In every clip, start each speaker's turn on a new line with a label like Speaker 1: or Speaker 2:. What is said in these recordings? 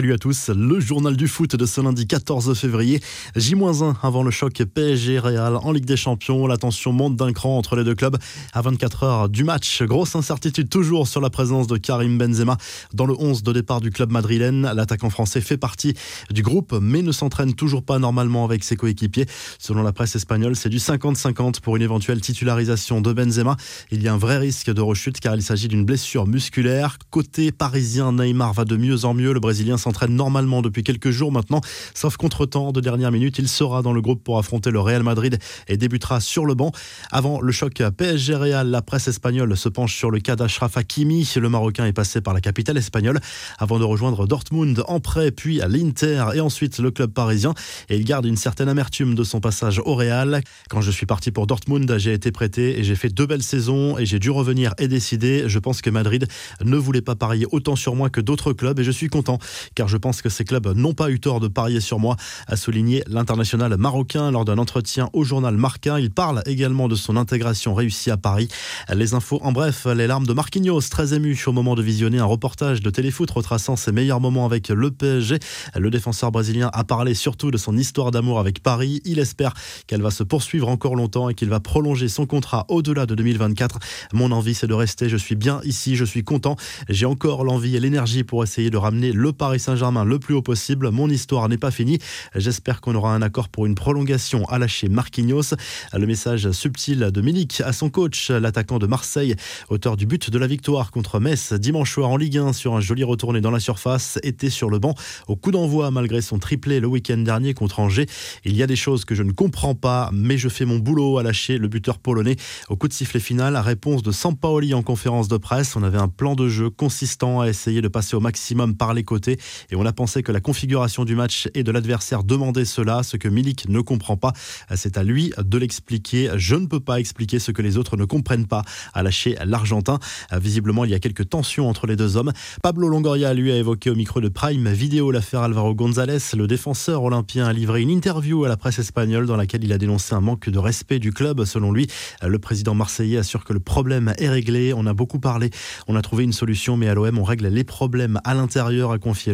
Speaker 1: Salut à tous, le journal du foot de ce lundi 14 février. J-1 avant le choc PSG-Real en Ligue des Champions. La tension monte d'un cran entre les deux clubs à 24 heures du match. Grosse incertitude toujours sur la présence de Karim Benzema dans le 11 de départ du club madrilène. L'attaquant français fait partie du groupe mais ne s'entraîne toujours pas normalement avec ses coéquipiers. Selon la presse espagnole, c'est du 50-50 pour une éventuelle titularisation de Benzema. Il y a un vrai risque de rechute car il s'agit d'une blessure musculaire. Côté parisien, Neymar va de mieux en mieux. Le Brésilien s'entraîne normalement depuis quelques jours maintenant, sauf contre-temps de dernière minute. Il sera dans le groupe pour affronter le Real Madrid et débutera sur le banc. Avant le choc PSG Real, la presse espagnole se penche sur le cas d'Ashraf Hakimi. Le Marocain est passé par la capitale espagnole avant de rejoindre Dortmund en prêt, puis à l'Inter et ensuite le club parisien. Et il garde une certaine amertume de son passage au Real. Quand je suis parti pour Dortmund, j'ai été prêté et j'ai fait deux belles saisons et j'ai dû revenir et décider. Je pense que Madrid ne voulait pas parier autant sur moi que d'autres clubs et je suis content car je pense que ces clubs n'ont pas eu tort de parier sur moi, a souligné l'international marocain lors d'un entretien au journal Marquin. Il parle également de son intégration réussie à Paris. Les infos en bref, les larmes de Marquinhos, très ému au moment de visionner un reportage de téléfoot retraçant ses meilleurs moments avec le PSG. Le défenseur brésilien a parlé surtout de son histoire d'amour avec Paris. Il espère qu'elle va se poursuivre encore longtemps et qu'il va prolonger son contrat au-delà de 2024. Mon envie, c'est de rester. Je suis bien ici, je suis content. J'ai encore l'envie et l'énergie pour essayer de ramener le Paris Saint-Germain le plus haut possible. Mon histoire n'est pas finie. J'espère qu'on aura un accord pour une prolongation à lâcher Marquinhos. Le message subtil de Milik à son coach, l'attaquant de Marseille, auteur du but de la victoire contre Metz dimanche soir en Ligue 1 sur un joli retourné dans la surface, était sur le banc au coup d'envoi malgré son triplé le week-end dernier contre Angers. Il y a des choses que je ne comprends pas, mais je fais mon boulot à lâcher le buteur polonais au coup de sifflet final. Réponse de Sampaoli en conférence de presse. On avait un plan de jeu consistant à essayer de passer au maximum par les côtés et on a pensé que la configuration du match et de l'adversaire demandait cela, ce que Milik ne comprend pas. C'est à lui de l'expliquer. Je ne peux pas expliquer ce que les autres ne comprennent pas, a lâché l'Argentin. Visiblement, il y a quelques tensions entre les deux hommes. Pablo Longoria, lui, a évoqué au micro de Prime Vidéo l'affaire Alvaro González. Le défenseur olympien a livré une interview à la presse espagnole dans laquelle il a dénoncé un manque de respect du club. Selon lui, le président marseillais assure que le problème est réglé. On a beaucoup parlé, on a trouvé une solution, mais à l'OM, on règle les problèmes à l'intérieur, a confié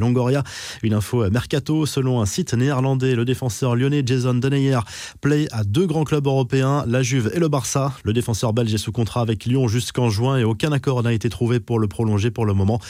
Speaker 1: Une info mercato, selon un site néerlandais, le défenseur lyonnais Jason Deneyer play à deux grands clubs européens, la Juve et le Barça. Le défenseur belge est sous contrat avec Lyon jusqu'en juin et aucun accord n'a été trouvé pour le prolonger pour le moment.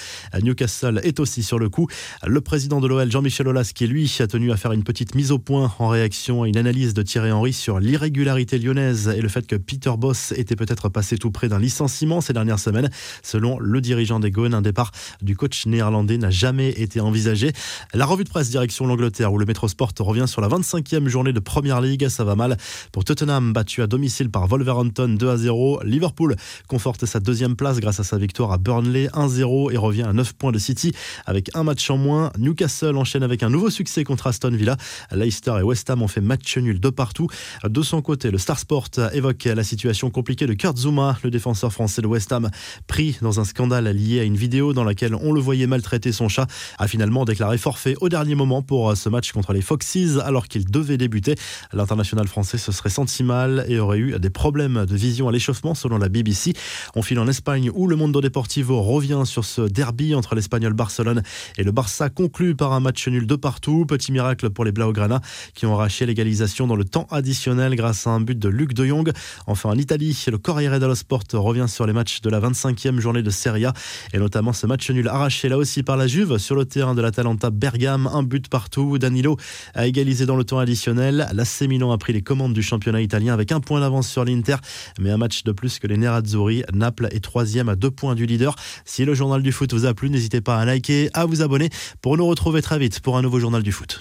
Speaker 1: Newcastle est aussi sur le coup. Le président de l'OL, Jean-Michel Aulas, qui lui a tenu à faire une petite mise au point en réaction à une analyse de Thierry Henry sur l'irrégularité lyonnaise et le fait que Peter Boss était peut-être passé tout près d'un licenciement ces dernières semaines. Selon le dirigeant des Gones, un départ du coach néerlandais n'a jamais été envisagé. La revue de presse direction l'Angleterre où le Metro Sport revient sur la 25e journée de Première Ligue. Ça va mal pour Tottenham, battu à domicile par Wolverhampton 2 à 0. Liverpool conforte sa deuxième place grâce à sa victoire à Burnley 1-0 et revient à 9 points de City avec un match en moins. Newcastle enchaîne avec un nouveau succès contre Aston Villa. Leicester et West Ham ont fait match nul de partout. De son côté, le Star Sport évoque la situation compliquée de Kurt Zuma, le défenseur français de West Ham, pris dans un scandale lié à une vidéo dans laquelle on le voyait maltraiter son chat, finalement déclaré forfait au dernier moment pour euh, ce match contre les Foxes alors qu'il devait débuter. L'international français se serait senti mal et aurait eu des problèmes de vision à l'échauffement selon la BBC. On file en Espagne où le Mundo Deportivo revient sur ce derby entre l'Espagnol Barcelone et le Barça conclu par un match nul de partout. Petit miracle pour les Blaugrana qui ont arraché l'égalisation dans le temps additionnel grâce à un but de Luc de Jong. Enfin en Italie, le Corriere dello Sport revient sur les matchs de la 25e journée de Serie A et notamment ce match nul arraché là aussi par la Juve sur le terrain de l'Atalanta Bergame, un but partout. Danilo a égalisé dans le temps additionnel. L'AC Milan a pris les commandes du championnat italien avec un point d'avance sur l'Inter, mais un match de plus que les Nerazzurri. Naples est troisième à deux points du leader. Si le journal du foot vous a plu, n'hésitez pas à liker, à vous abonner pour nous retrouver très vite pour un nouveau journal du foot.